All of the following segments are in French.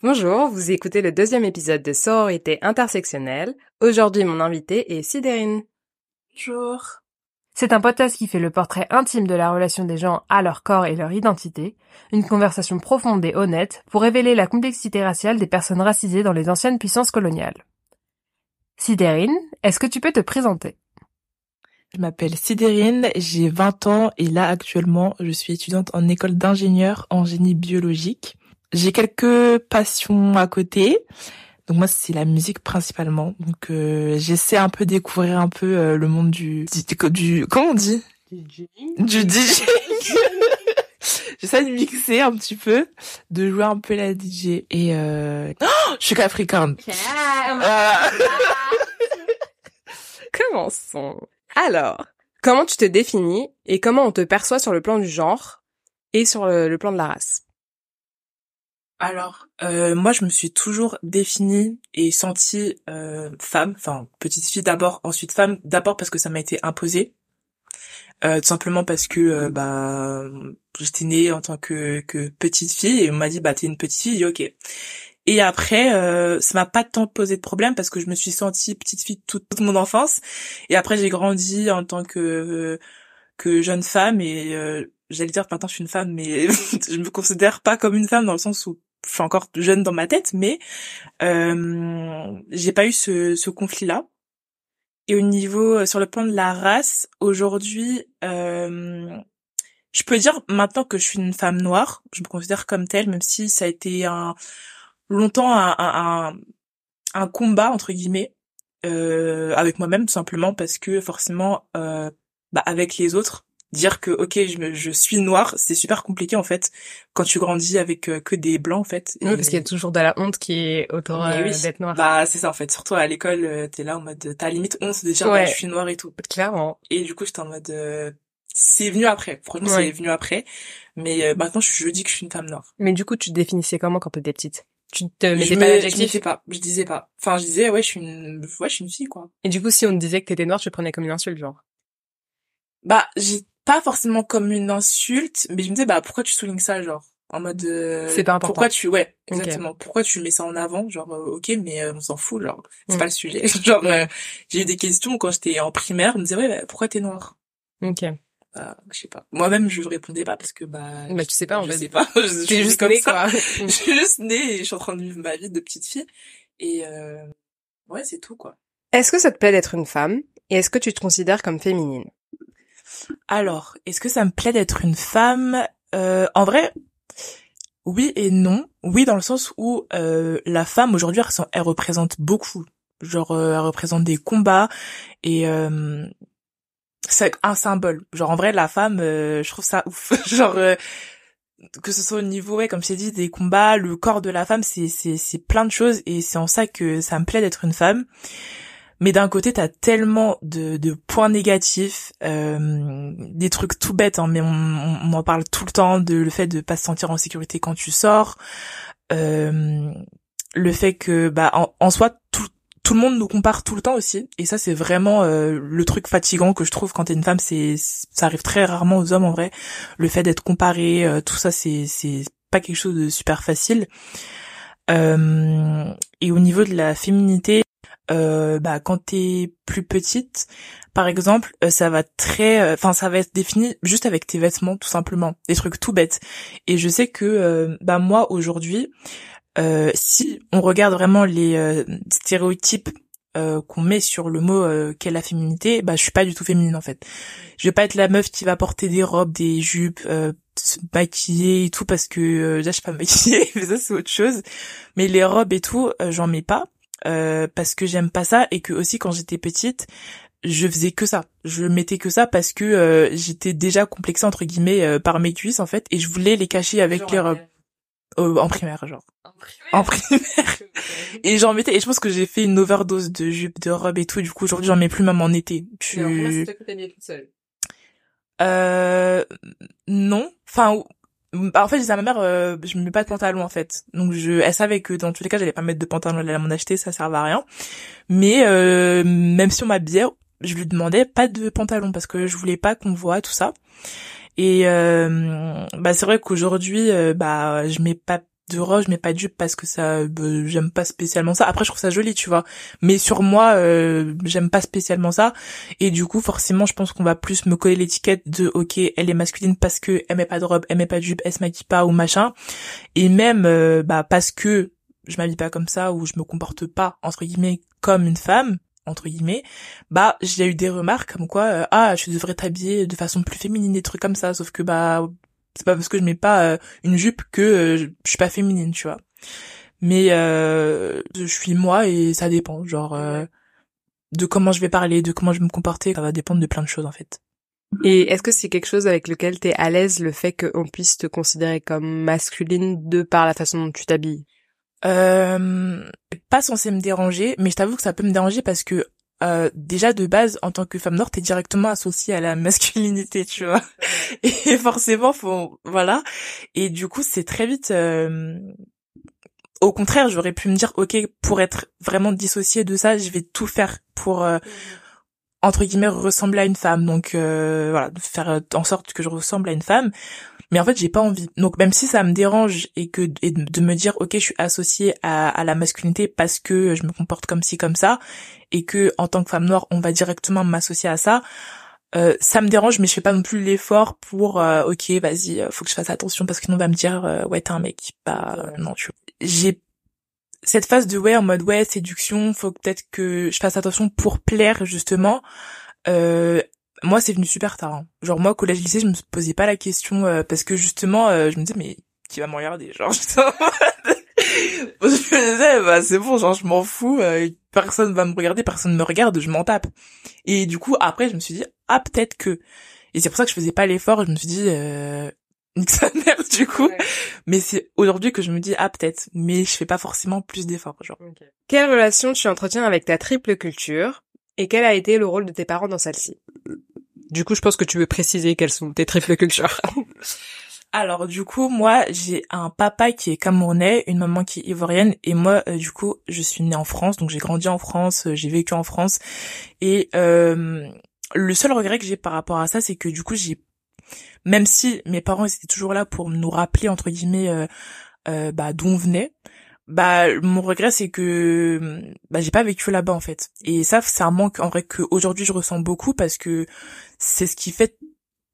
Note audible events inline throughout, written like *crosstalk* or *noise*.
Bonjour, vous écoutez le deuxième épisode de Sororité intersectionnelle. Aujourd'hui, mon invité est Sidérine. Bonjour. C'est un podcast qui fait le portrait intime de la relation des gens à leur corps et leur identité, une conversation profonde et honnête pour révéler la complexité raciale des personnes racisées dans les anciennes puissances coloniales. Sidérine, est-ce que tu peux te présenter? Je m'appelle Sidérine, j'ai 20 ans et là actuellement je suis étudiante en école d'ingénieur en génie biologique. J'ai quelques passions à côté. Donc moi c'est la musique principalement. Donc euh, j'essaie un peu découvrir un peu euh, le monde du, du, du comment on dit? Du DJ. *laughs* j'essaie de mixer un petit peu, de jouer un peu la DJ et euh... oh, je suis capricorne. *laughs* Commençons. Alors, comment tu te définis et comment on te perçoit sur le plan du genre et sur le, le plan de la race? Alors, euh, moi, je me suis toujours définie et sentie euh, femme, enfin petite fille d'abord, ensuite femme d'abord parce que ça m'a été imposé, euh, tout simplement parce que euh, bah j'étais née en tant que, que petite fille et on m'a dit bah t'es une petite fille, ok. Et après, euh, ça m'a pas tant posé de problème parce que je me suis sentie petite fille toute, toute mon enfance. Et après, j'ai grandi en tant que que jeune femme et j'allais dire maintenant je suis une femme, mais *laughs* je me considère pas comme une femme dans le sens où je suis encore jeune dans ma tête, mais euh, j'ai pas eu ce, ce conflit-là. Et au niveau, euh, sur le plan de la race, aujourd'hui, euh, je peux dire maintenant que je suis une femme noire. Je me considère comme telle, même si ça a été un longtemps un, un, un combat entre guillemets euh, avec moi-même, tout simplement parce que forcément, euh, bah, avec les autres, dire que ok je, je suis noire c'est super compliqué en fait quand tu grandis avec euh, que des blancs en fait oui parce qu'il y a toujours de la honte qui est autour euh, d'être noire. Bah c'est ça en fait. Surtout à l'école euh, t'es là en mode t'as limite honte de dire ouais. je suis noire et tout. Clairement. Et du coup j'étais en mode euh, c'est venu après. Franchement ouais. c'est venu après. Mais maintenant je, je dis que je suis une femme noire. Mais du coup tu te définissais comment quand t'étais petite? Tu te mettais pas me, d'adjectif je disais pas. Je disais pas. Enfin je disais ouais je suis une ouais je suis une fille quoi. Et du coup si on te disait que t'étais noire tu prenais comme une insulte genre? Bah j'ai pas forcément comme une insulte, mais je me disais bah pourquoi tu soulignes ça genre? En mode euh, c'est pas important. Pourquoi tu ouais, exactement. Okay. Pourquoi tu mets ça en avant? Genre euh, OK mais euh, on s'en fout genre c'est Mm. pas le sujet. *laughs* genre euh, j'ai eu des questions quand j'étais en primaire, on me disait ouais bah, pourquoi t'es noire? OK. Bah, je sais pas. Moi-même je répondais pas parce que bah bah tu sais pas en je fait. sais pas. *laughs* je, je juste comme née ça. quoi. *laughs* je suis juste née et je suis en train de vivre ma vie de petite fille et euh, ouais, c'est tout quoi. Est-ce que ça te plaît d'être une femme? Et est-ce que tu te considères comme féminine? Alors, est-ce que ça me plaît d'être une femme? Euh, En vrai, oui et non. Oui, dans le sens où euh, la femme aujourd'hui, elle, représente beaucoup. Genre, euh, elle représente des combats et euh, c'est un symbole. Genre, en vrai, la femme, euh, je trouve ça ouf. *laughs* Genre, que ce soit au niveau, ouais, comme je t'ai dit, des combats, le corps de la femme, c'est c'est c'est plein de choses et c'est en ça que ça me plaît d'être une femme. Mais d'un côté, t'as tellement de, de points négatifs, euh, des trucs tout bêtes, hein, mais on, on, en parle tout le temps, de le fait de pas se sentir en sécurité quand tu sors, euh, le fait que, bah, en, en soi, tout, tout le monde nous compare tout le temps aussi, et ça, c'est vraiment euh, le truc fatigant que je trouve quand t'es une femme. C'est, ça arrive très rarement aux hommes en vrai. Le fait d'être comparé, euh, tout ça, c'est, c'est pas quelque chose de super facile. Euh, et au niveau de la féminité, euh, bah quand t'es plus petite par exemple euh, ça va très enfin euh, ça va être défini juste avec tes vêtements tout simplement. Des trucs tout bêtes. Et je sais que euh, bah moi aujourd'hui si on regarde vraiment les stéréotypes qu'on met sur le mot qu'est la féminité bah je suis pas du tout féminine en fait. Je vais pas être la meuf qui va porter des robes des jupes se maquiller et tout parce que déjà je suis pas *laughs* maquillée mais ça c'est autre chose. Mais les robes et tout j'en mets pas euh, parce que j'aime pas ça et que aussi quand j'étais petite je faisais que ça. Je mettais que ça parce que euh, j'étais déjà complexée entre guillemets euh, par mes cuisses en fait et je voulais les cacher avec genre, les robes. En primaire genre. En primaire, en primaire. *laughs* *laughs* et j'en mettais et je pense que j'ai fait une overdose de jupes de robes et tout et du coup aujourd'hui j'en mets plus même en été. Tu alors, toute seule. Euh non. Enfin bah, en fait, je disais à ma mère, euh, je me mets pas de pantalon en fait. Donc je, elle savait que dans tous les cas, j'allais pas mettre de pantalon, elle allait m'en acheter, ça servait à rien. Mais euh, même si on m'habillait, je lui demandais pas de pantalon parce que je voulais pas qu'on voit tout ça. Et euh, bah c'est vrai qu'aujourd'hui, euh, bah je mets pas de robe, mets pas de jupe parce que ça, bah, j'aime pas spécialement ça. Après, je trouve ça joli, tu vois. Mais sur moi, euh, j'aime pas spécialement ça. Et du coup, forcément, je pense qu'on va plus me coller l'étiquette de, ok, elle est masculine parce que elle met pas de robe, elle met pas de jupe, elle se maquille pas ou machin. Et même, euh, bah, parce que je m'habille pas comme ça ou je me comporte pas, entre guillemets, comme une femme, entre guillemets, bah j'ai eu des remarques comme quoi euh, ah je devrais t'habiller de façon plus féminine des trucs comme ça sauf que bah c'est pas parce que je mets pas euh, une jupe que euh, je, suis pas féminine, tu vois. Mais euh, je suis moi et ça dépend, genre de comment je vais parler, de comment je vais me comporter, ça va dépendre de plein de choses en fait. Et est-ce que c'est quelque chose avec lequel t'es à l'aise, le fait qu'on puisse te considérer comme masculine de par la façon dont tu t'habilles? Euh, Pas censé me déranger, mais je t'avoue que ça peut me déranger parce que euh, déjà de base en tant que femme noire t'es directement associée à la masculinité tu vois. *laughs* Et forcément faut voilà. Et du coup c'est très vite euh, au contraire j'aurais pu me dire ok pour être vraiment dissociée de ça je vais tout faire pour euh, entre guillemets ressembler à une femme. Donc voilà faire en sorte que je ressemble à une femme. Mais en fait j'ai pas envie. Donc même si ça me dérange et que et de me dire ok je suis associée à, à la masculinité parce que je me comporte comme ci comme ça et que en tant que femme noire on va directement m'associer à ça euh, ça me dérange mais je fais pas non plus l'effort pour euh, ok vas-y euh, faut que je fasse attention parce que on va me dire euh, ouais t'es un mec bah non tu j'ai cette phase de ouais en mode ouais séduction faut peut-être que je fasse attention pour plaire justement euh, moi c'est venu super tard hein. genre moi collège lycée je me posais pas la question euh, parce que justement euh, je me disais mais qui va me regarder genre *laughs* je me disais bah c'est bon genre je m'en fous euh, personne va me regarder personne me regarde je m'en tape et du coup après je me suis dit ah peut-être que et c'est pour ça que je faisais pas l'effort je me suis dit nique *laughs* sa mère du coup. Mais c'est aujourd'hui que je me dis ah peut-être. Mais je fais pas forcément plus d'efforts genre. Quelle relation tu entretiens avec ta triple culture et quel a été le rôle de tes parents dans celle-ci? Du coup, je pense que tu veux préciser quelles sont tes triples cultures. *laughs* Alors du coup, moi, j'ai un papa qui est camerounais, une maman qui est ivoirienne, et moi, euh, du coup, je suis née en France, donc j'ai grandi en France, euh, j'ai vécu en France, et euh, le seul regret que j'ai par rapport à ça, c'est que du coup, j'ai, même si mes parents étaient toujours là pour nous rappeler entre guillemets, bah d'où on venait, bah mon regret c'est que bah j'ai pas vécu là-bas en fait. Et ça c'est un manque en vrai que aujourd'hui je ressens beaucoup parce que c'est ce qui fait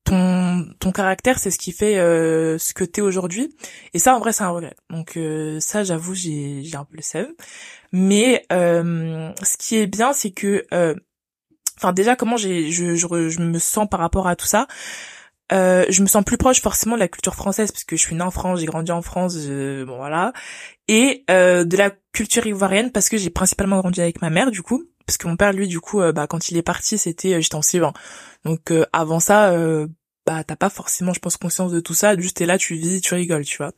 ton ton caractère c'est ce qui fait euh, ce que t'es aujourd'hui. Et ça en vrai c'est un regret. Donc euh, ça j'avoue j'ai j'ai un peu le seum. Mais euh, ce qui est bien c'est que euh, enfin déjà comment j'ai je, je je me sens par rapport à tout ça? Euh, je me sens plus proche forcément de la culture française parce que je suis née en France, j'ai grandi en France, bon voilà, et euh, de la culture ivoirienne parce que j'ai principalement grandi avec ma mère du coup, parce que mon père lui du coup, euh, bah quand il est parti c'était j'étais en c donc avant ça, bah t'as pas forcément je pense conscience de tout ça, juste t'es là, tu vis, tu rigoles, tu vois.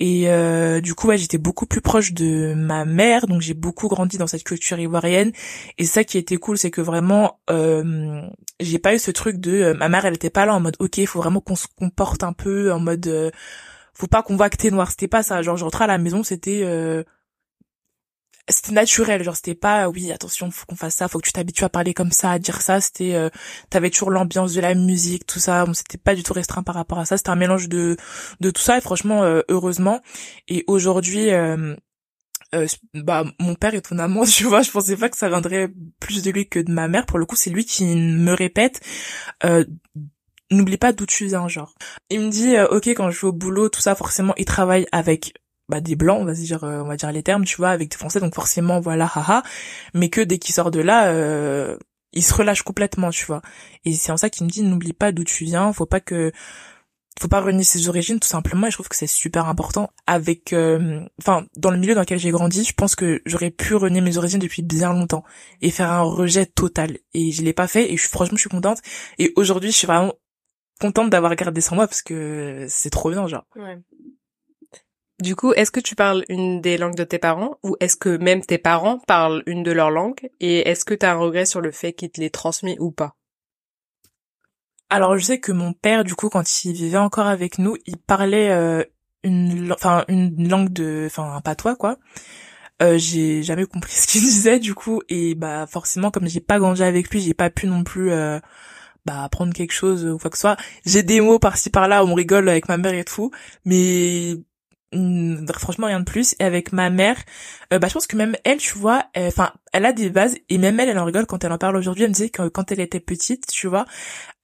Et euh, du coup, ouais, j'étais beaucoup plus proche de ma mère, donc j'ai beaucoup grandi dans cette culture ivoirienne. Et ça qui était cool, c'est que vraiment, euh, j'ai pas eu ce truc de euh, ma mère, elle était pas là en mode ok, il faut vraiment qu'on se comporte un peu en mode euh, faut pas qu'on voit que t'es noir. C'était pas ça. Genre, je rentrais à la maison, c'était c'était naturel genre c'était pas oui attention faut qu'on fasse ça faut que tu t'habitues à parler comme ça à dire ça c'était euh, t'avais toujours l'ambiance de la musique tout ça bon c'était pas du tout restreint par rapport à ça c'était un mélange de de tout ça et franchement euh, heureusement. Et aujourd'hui euh, euh, bah mon père étonnamment *laughs* tu vois je pensais pas que ça viendrait plus de lui que de ma mère pour le coup c'est lui qui me répète n'oublie pas d'où tu viens genre. Il me dit ok quand je vais au boulot tout ça forcément il travaille avec bah des blancs on va dire euh, on va dire les termes tu vois avec des français donc forcément voilà haha. Mais que dès qu'il sort de là euh, il se relâche complètement tu vois. Et c'est en ça qu'il me dit n'oublie pas d'où tu viens faut pas que faut pas renier ses origines tout simplement et je trouve que c'est super important. Avec euh, enfin dans le milieu dans lequel j'ai grandi je pense que j'aurais pu renier mes origines depuis bien longtemps et faire un rejet total. Et je l'ai pas fait et je franchement je suis contente. Et aujourd'hui je suis vraiment contente d'avoir gardé sans moi parce que c'est trop bien genre. Ouais. Du coup, est-ce que tu parles une des langues de tes parents ou est-ce que même tes parents parlent une de leurs langues et est-ce que tu as un regret sur le fait qu'ils te les transmis ou pas? Alors, je sais que mon père du coup quand il vivait encore avec nous, il parlait euh, une enfin une langue de enfin un patois quoi. Euh, j'ai jamais compris *laughs* ce qu'il disait du coup et bah forcément comme j'ai pas grandi avec lui, j'ai pas pu non plus euh, bah apprendre quelque chose ou quoi que ce soit. J'ai des mots par-ci par-là, on rigole avec ma mère et tout, mais franchement rien de plus. Et avec ma mère, euh, bah je pense que même elle, tu vois, enfin, elle, a des bases et même elle, elle en rigole quand elle en parle aujourd'hui. Elle me disait que quand elle était petite, tu vois,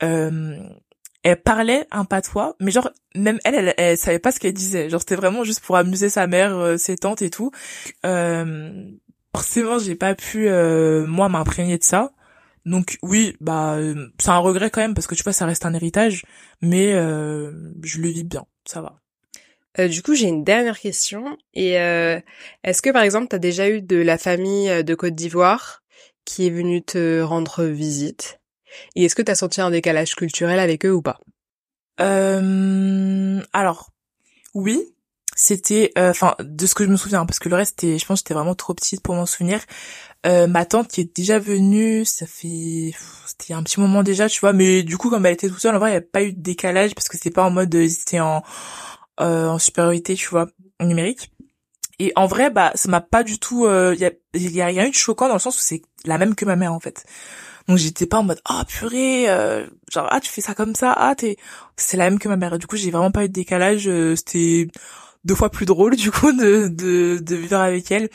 euh, elle parlait un patois, mais genre même elle, elle, elle savait pas ce qu'elle disait. Genre c'était vraiment juste pour amuser sa mère, euh, ses tantes et tout. Forcément, j'ai pas pu euh, moi m'imprégner de ça. Donc oui, bah c'est un regret quand même parce que tu vois ça reste un héritage, mais euh, je le vis bien, ça va. Euh, du coup, j'ai une dernière question. Et est-ce que par exemple, tu as déjà eu de la famille de Côte d'Ivoire qui est venue te rendre visite? Et est-ce que tu as senti un décalage culturel avec eux ou pas? Euh, Alors, oui. C'était, euh, enfin, de ce que je me souviens, parce que le reste, je pense, j'étais vraiment trop petite pour m'en souvenir. Euh, ma tante qui est déjà venue, ça fait, c'était un petit moment déjà, tu vois. Mais du coup, comme elle était toute seule, en vrai, il n'y a pas eu de décalage parce que c'était pas en mode, c'était en en supériorité, tu vois, numérique. Et en vrai, bah, ça m'a pas du tout, il y a, y a rien eu de choquant dans le sens où c'est la même que ma mère en fait. Donc j'étais pas en mode ah purée, euh, genre ah tu fais ça comme ça, ah t'es, c'est la même que ma mère. Du coup j'ai vraiment pas eu de décalage. Euh, c'était deux fois plus drôle *laughs* du coup de de, de vivre avec elle.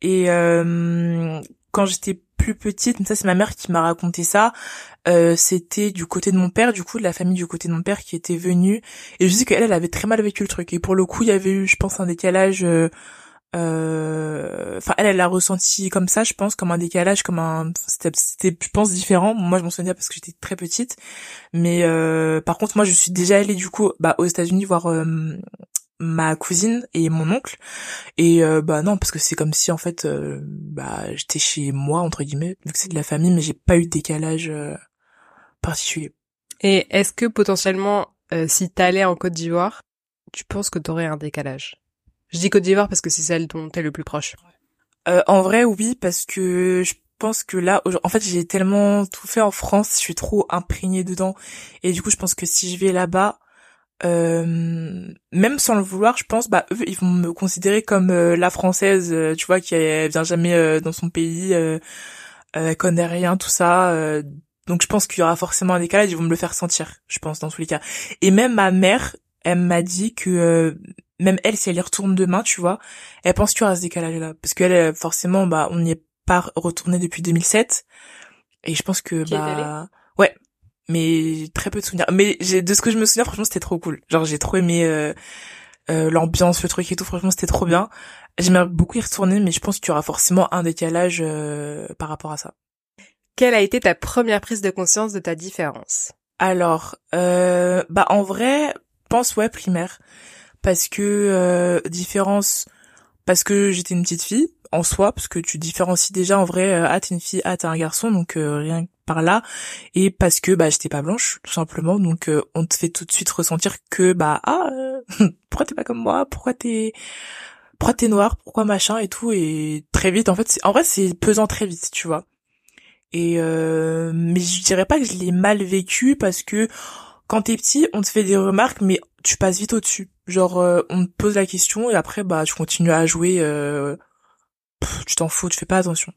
Et euh, quand j'étais plus petite, ça c'est ma mère qui m'a raconté ça. Euh, c'était du côté de mon père, du coup de la famille du côté de mon père qui était venue. Et je sais qu'elle, elle avait très mal vécu le truc. Et pour le coup, il y avait eu, je pense, un décalage. Euh, euh, enfin elle elle l'a ressenti comme ça je pense comme un décalage comme un c'était je pense différent moi je m'en souviens parce que j'étais très petite mais euh, par contre moi je suis déjà allée du coup bah aux États-Unis voir euh, ma cousine et mon oncle. Et bah non parce que c'est comme si en fait bah j'étais chez moi entre guillemets vu que c'est de la famille mais j'ai pas eu de décalage particulier. Et est-ce que potentiellement si t'allais en Côte d'Ivoire tu penses que t'aurais un décalage? Je dis Côte d'Ivoire parce que c'est celle dont t'es le plus proche. Euh, en vrai, oui, parce que je pense que là, en fait, j'ai tellement tout fait en France, je suis trop imprégnée dedans, et du coup, je pense que si je vais là-bas, euh, même sans le vouloir, je pense, bah eux, ils vont me considérer comme euh, la française, euh, tu vois, qui vient jamais dans son pays, elle connaît rien, tout ça. donc je pense qu'il y aura forcément un décalage, ils vont me le faire sentir, je pense, dans tous les cas. Et même ma mère, elle m'a dit que même elle, si elle y retourne demain, tu vois, elle pense qu'il y aura ce décalage-là. Parce qu'elle, euh, forcément, bah, on n'y est pas retourné depuis 2007. Et je pense que, bah. Mais très peu de souvenirs. Mais j'ai, de ce que je me souviens, franchement, c'était trop cool. Genre, j'ai trop aimé, euh, euh, l'ambiance, le truc et tout. Franchement, c'était trop bien. J'aimerais beaucoup y retourner, mais je pense qu'il y aura forcément un décalage, par rapport à ça. Quelle a été ta première prise de conscience de ta différence? Alors, bah, en vrai, pense, ouais, primaire parce que euh, différence parce que j'étais une petite fille en soi parce que tu différencies déjà en vrai euh, ah t'es une fille ah t'es un garçon donc euh, rien par là et parce que bah j'étais pas blanche tout simplement donc euh, on te fait tout de suite ressentir que bah ah *laughs* pourquoi t'es pas comme moi? Pourquoi t'es pourquoi t'es noir pourquoi machin? et tout et très vite en fait en vrai c'est pesant très vite tu vois et mais je dirais pas que je l'ai mal vécu parce que quand t'es petit on te fait des remarques mais tu passes vite au-dessus. Genre, euh, on te pose la question et après, bah, tu continues à jouer. Euh, tu t'en fous, tu fais pas attention.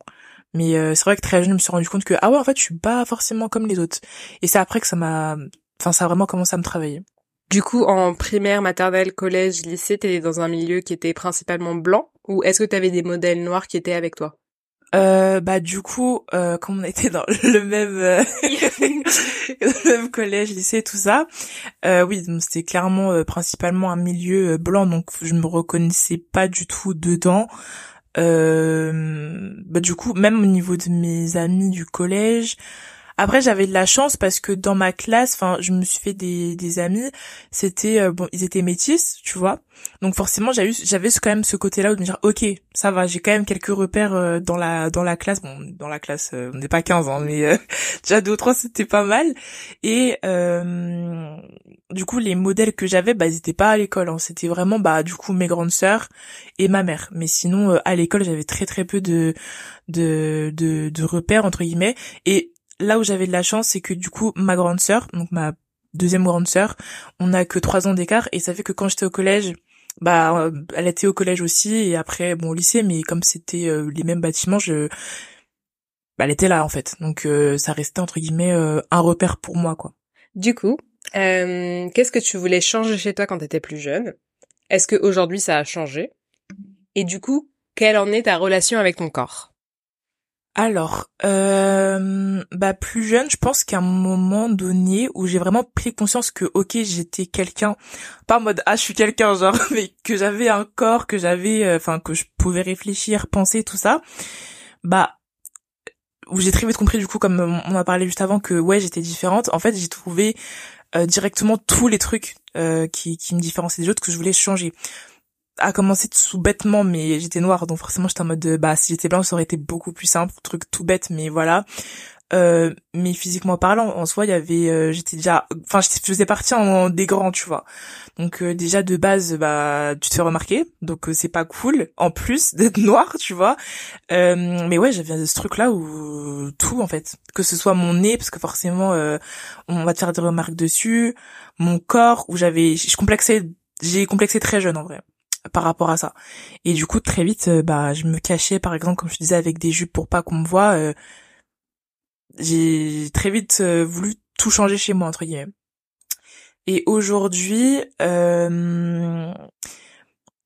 Mais euh, c'est vrai que très jeune, je me suis rendu compte que ah ouais, en fait, je suis pas forcément comme les autres. Et c'est après que ça m'a, enfin, ça a vraiment commencé à me travailler. Du coup, en primaire, maternelle, collège, lycée, t'étais dans un milieu qui était principalement blanc ou est-ce que t'avais des modèles noirs qui étaient avec toi? Euh, bah du coup, euh, comme on était dans *laughs* le même euh, *laughs* le même collège, lycée, tout ça, euh, oui, c'était clairement euh, principalement un milieu blanc, donc je me reconnaissais pas du tout dedans. Bah du coup, même au niveau de mes amis du collège, après, j'avais de la chance parce que dans ma classe, enfin, je me suis fait des, des amis. C'était euh, bon, ils étaient métis, tu vois. Donc forcément, j'avais j'avais quand même ce côté-là de me dire, ok, ça va, j'ai quand même quelques repères euh, dans la dans la classe. Bon, dans la classe, euh, on n'est pas 15 ans, mais *laughs* déjà deux ou trois, c'était pas mal. Et du coup, les modèles que j'avais, bah, ils étaient pas à l'école. Hein. C'était vraiment, bah, du coup, mes grandes sœurs et ma mère. Mais sinon, à l'école, j'avais très très peu de de de, de repères entre guillemets. Et là où j'avais de la chance, c'est que du coup, ma grande sœur, donc ma deuxième grande sœur, on a que trois ans d'écart et ça fait que quand j'étais au collège, bah, euh, elle était au collège aussi et après, bon, au lycée, mais comme c'était euh, les mêmes bâtiments, je, bah, elle était là en fait. Donc euh, ça restait entre guillemets un repère pour moi, quoi. Du coup, qu'est-ce que tu voulais changer chez toi quand t'étais plus jeune? Est-ce que aujourd'hui ça a changé? Et du coup, quelle en est ta relation avec ton corps? Alors, euh, bah plus jeune, je pense qu'à un moment donné où j'ai vraiment pris conscience que ok j'étais quelqu'un, pas en mode ah je suis quelqu'un genre, *laughs* mais que j'avais un corps, que j'avais, euh, enfin que je pouvais réfléchir, penser tout ça, bah où j'ai très vite compris du coup comme on a parlé juste avant que ouais j'étais différente. En fait j'ai trouvé euh, directement tous les trucs euh, qui, qui me différenciaient des autres que je voulais changer a commencé tout bêtement mais j'étais noire donc forcément j'étais en mode bah si j'étais blanche ça aurait été beaucoup plus simple truc tout bête mais voilà. Euh, mais physiquement parlant en soi il y avait euh, j'étais déjà enfin je faisais partie en des grands tu vois. Donc euh, déjà de base bah tu te fais remarquer donc c'est pas cool en plus *laughs* d'être noire tu vois. Mais ouais j'avais ce truc là où tout en fait. Que ce soit mon nez parce que forcément on va te faire des remarques dessus mon corps où j'avais je complexais j'ai complexé très jeune en vrai par rapport à ça. Et du coup, très vite, euh, bah, je me cachais, par exemple, comme je disais, avec des jupes pour pas qu'on me voit. Euh, j'ai très vite euh, voulu tout changer chez moi, entre guillemets. Et aujourd'hui, euh,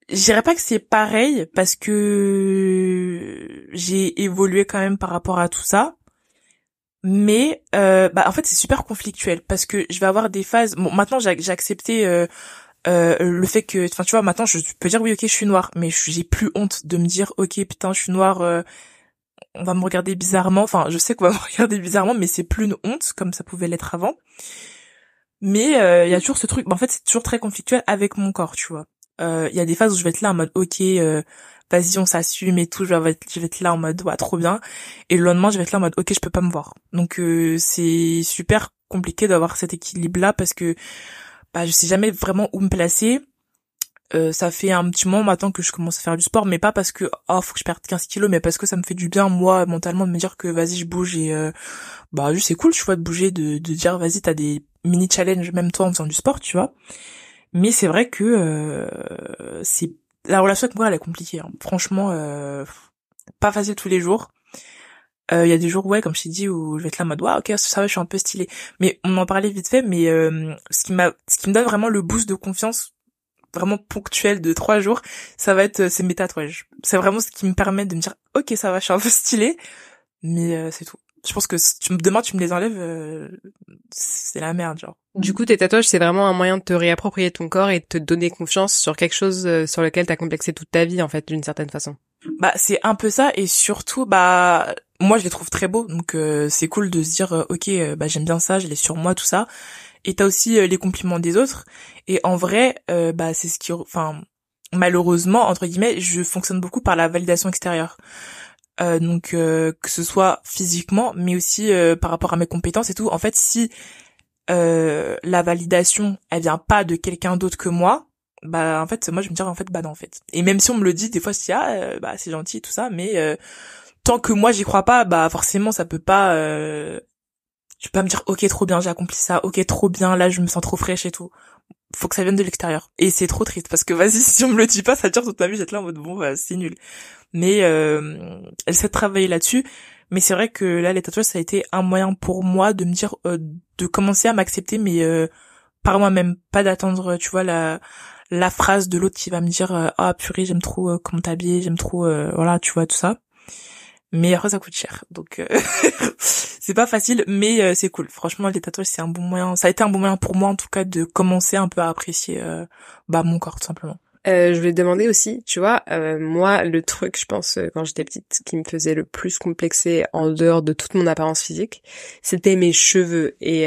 je dirais pas que c'est pareil parce que j'ai évolué quand même par rapport à tout ça. Mais bah en fait c'est super conflictuel parce que je vais avoir des phases. Bon maintenant j'ai accepté le fait que enfin tu vois maintenant je peux dire oui ok je suis noire mais j'ai plus honte de me dire ok putain je suis noire euh, on va me regarder bizarrement. Enfin je sais qu'on va *laughs* me regarder bizarrement mais c'est plus une honte comme ça pouvait l'être avant. Mais euh, il y a toujours ce truc en fait c'est toujours très conflictuel avec mon corps tu vois. Il y a des phases où je vais être là en mode ok vas-y on s'assume et tout je vais, être, je là en mode ouais trop bien. Et le lendemain je vais être là en mode ok je peux pas me voir. Donc c'est super compliqué d'avoir cet équilibre là parce que bah je sais jamais vraiment où me placer. Euh, ça fait un petit moment maintenant que je commence à faire du sport, mais pas parce que oh faut que je perde 15 kilos, mais parce que ça me fait du bien moi mentalement de me dire que vas-y je bouge et euh, bah juste c'est cool tu vois de bouger, de, de dire vas-y t'as des mini challenges même toi en faisant du sport tu vois. Mais c'est vrai que euh, c'est la relation avec moi elle est compliquée. Hein. Franchement euh, pas facile tous les jours. Il euh, y a des jours ouais comme je t'ai dit où je vais être là en mode ouais ok ça va je suis un peu stylée. Mais on en parlait vite fait mais euh, ce qui m'a ce qui me donne vraiment le boost de confiance vraiment ponctuel de trois jours ça va être euh, ces mes tatouages c'est vraiment ce qui me permet de me dire ok ça va je suis un peu *laughs* stylée. Mais c'est tout. Je pense que si tu, demain tu me les enlèves c'est la merde genre. Du coup tes tatouages c'est vraiment un moyen de te réapproprier ton corps et de te donner confiance sur quelque chose sur lequel t'as complexé toute ta vie en fait d'une certaine façon. Bah c'est un peu ça et surtout bah moi je les trouve très beaux. Donc euh, c'est cool de se dire euh, ok euh, bah j'aime bien ça je l'ai sur moi tout ça. Et t'as aussi les compliments des autres. Et en vrai bah c'est ce qui enfin malheureusement entre guillemets je fonctionne beaucoup par la validation extérieure. Donc que ce soit physiquement mais aussi par rapport à mes compétences et tout. En fait si la validation elle vient pas de quelqu'un d'autre que moi bah en fait moi je me dis en fait bah non en fait. Et même si on me le dit des fois si ah bah c'est gentil tout ça mais tant que moi j'y crois pas, bah forcément ça peut pas. Euh... Je peux pas me dire ok trop bien j'ai accompli ça, ok trop bien là je me sens trop fraîche et tout. Faut que ça vienne de l'extérieur. Et c'est trop triste parce que vas-y *laughs* si on me le dit pas ça dure toute ma vie j'être là en mode bon bah, c'est nul. Mais euh, elle sait travailler là-dessus. Mais c'est vrai que là les tatouages ça a été un moyen pour moi de me dire euh, de commencer à m'accepter mais euh, par moi-même, pas d'attendre tu vois la la phrase de l'autre qui va me dire euh, ah purée j'aime trop euh, comment t'habiller j'aime trop voilà tu vois tout ça mais après ça coûte cher donc euh, *laughs* c'est pas facile mais euh, c'est cool franchement les tatouages c'est un bon moyen ça a été un bon moyen pour moi en tout cas de commencer un peu à apprécier euh, bah mon corps tout simplement euh, je voulais demander aussi, tu vois, moi, le truc, je pense, quand j'étais petite, qui me faisait le plus complexer en dehors de toute mon apparence physique, c'était mes cheveux. Et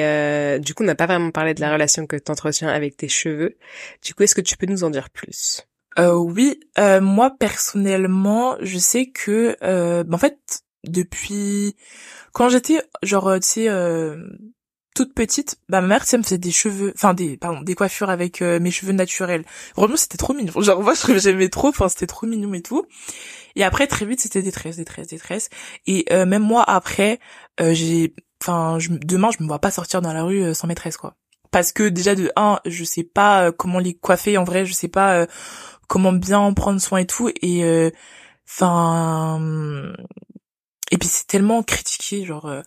du coup, on n'a pas vraiment parlé de la relation que tu entretiens avec tes cheveux. Du coup, est-ce que tu peux nous en dire plus? Euh, oui, euh, moi personnellement, je sais que, euh, en fait, depuis quand j'étais genre, tu sais, euh, toute petite, bah, ma mère, sais, me faisait des cheveux, enfin des, pardon, des coiffures avec euh, mes cheveux naturels. Vraiment, c'était trop mignon. Genre moi, j'aimais trop, enfin c'était trop mignon et tout. Et après, très vite, c'était des tresses, des tresses, des tresses. Et même moi, après, j'ai, enfin, demain, je me vois pas sortir dans la rue sans maîtresse, quoi. Parce que déjà de un, je sais pas comment les coiffer en vrai, je sais pas comment bien en prendre soin et tout et euh, enfin et puis c'est tellement critiqué genre euh,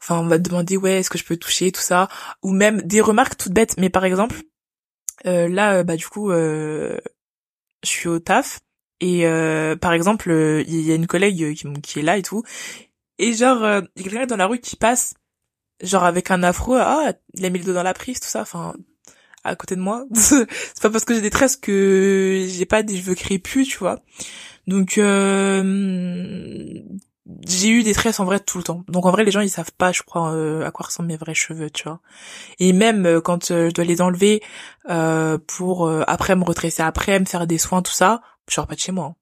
enfin on va te demander ouais est-ce que je peux toucher tout ça ou même des remarques toutes bêtes. Mais par exemple euh, là bah du coup je suis au taf et euh, par exemple, il y a une collègue qui, est là et tout et genre il y a quelqu'un dans la rue qui passe genre avec un afro, ah, il a mis le dos dans la prise, tout ça, enfin à côté de moi. *laughs* c'est pas parce que j'ai des tresses que j'ai pas des cheveux crépus, tu vois. Donc euh, j'ai eu des tresses en vrai tout le temps. Donc en vrai les gens ils savent pas je crois euh, à quoi ressemblent mes vrais cheveux, tu vois. Et même euh, quand je dois les enlever pour après me retresser après, me faire des soins tout ça, je sors pas de chez moi. Hein.